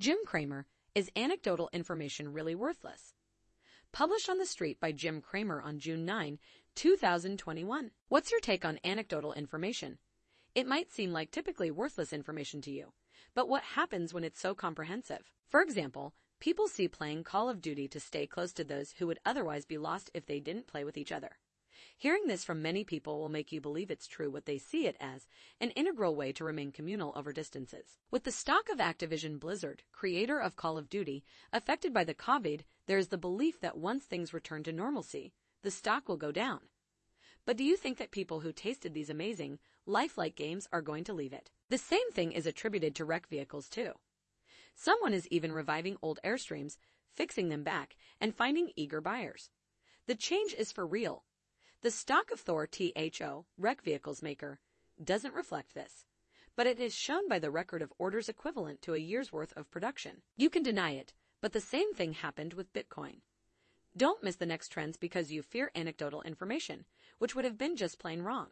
Jim Cramer, is anecdotal information really worthless? Published on the Street by Jim Cramer on June 9, 2021. What's your take on anecdotal information? It might seem like typically worthless information to you, but what happens when it's so comprehensive? For example, people see playing Call of Duty to stay close to those who would otherwise be lost if they didn't play with each other. Hearing this from many people will make you believe it's true what they see it as an integral way to remain communal over distances. With the stock of Activision Blizzard, creator of Call of Duty, affected by the COVID, there is the belief that once things return to normalcy, the stock will go down. But do you think that people who tasted these amazing, lifelike games are going to leave it? The same thing is attributed to rec vehicles too. Someone is even reviving old Airstreams, fixing them back, and finding eager buyers. The change is for real, the stock of Thor THO, rec vehicles maker, doesn't reflect this, but it is shown by the record of orders equivalent to a year's worth of production. You can deny it, but the same thing happened with Bitcoin. Don't miss the next trends because you fear anecdotal information, which would have been just plain wrong.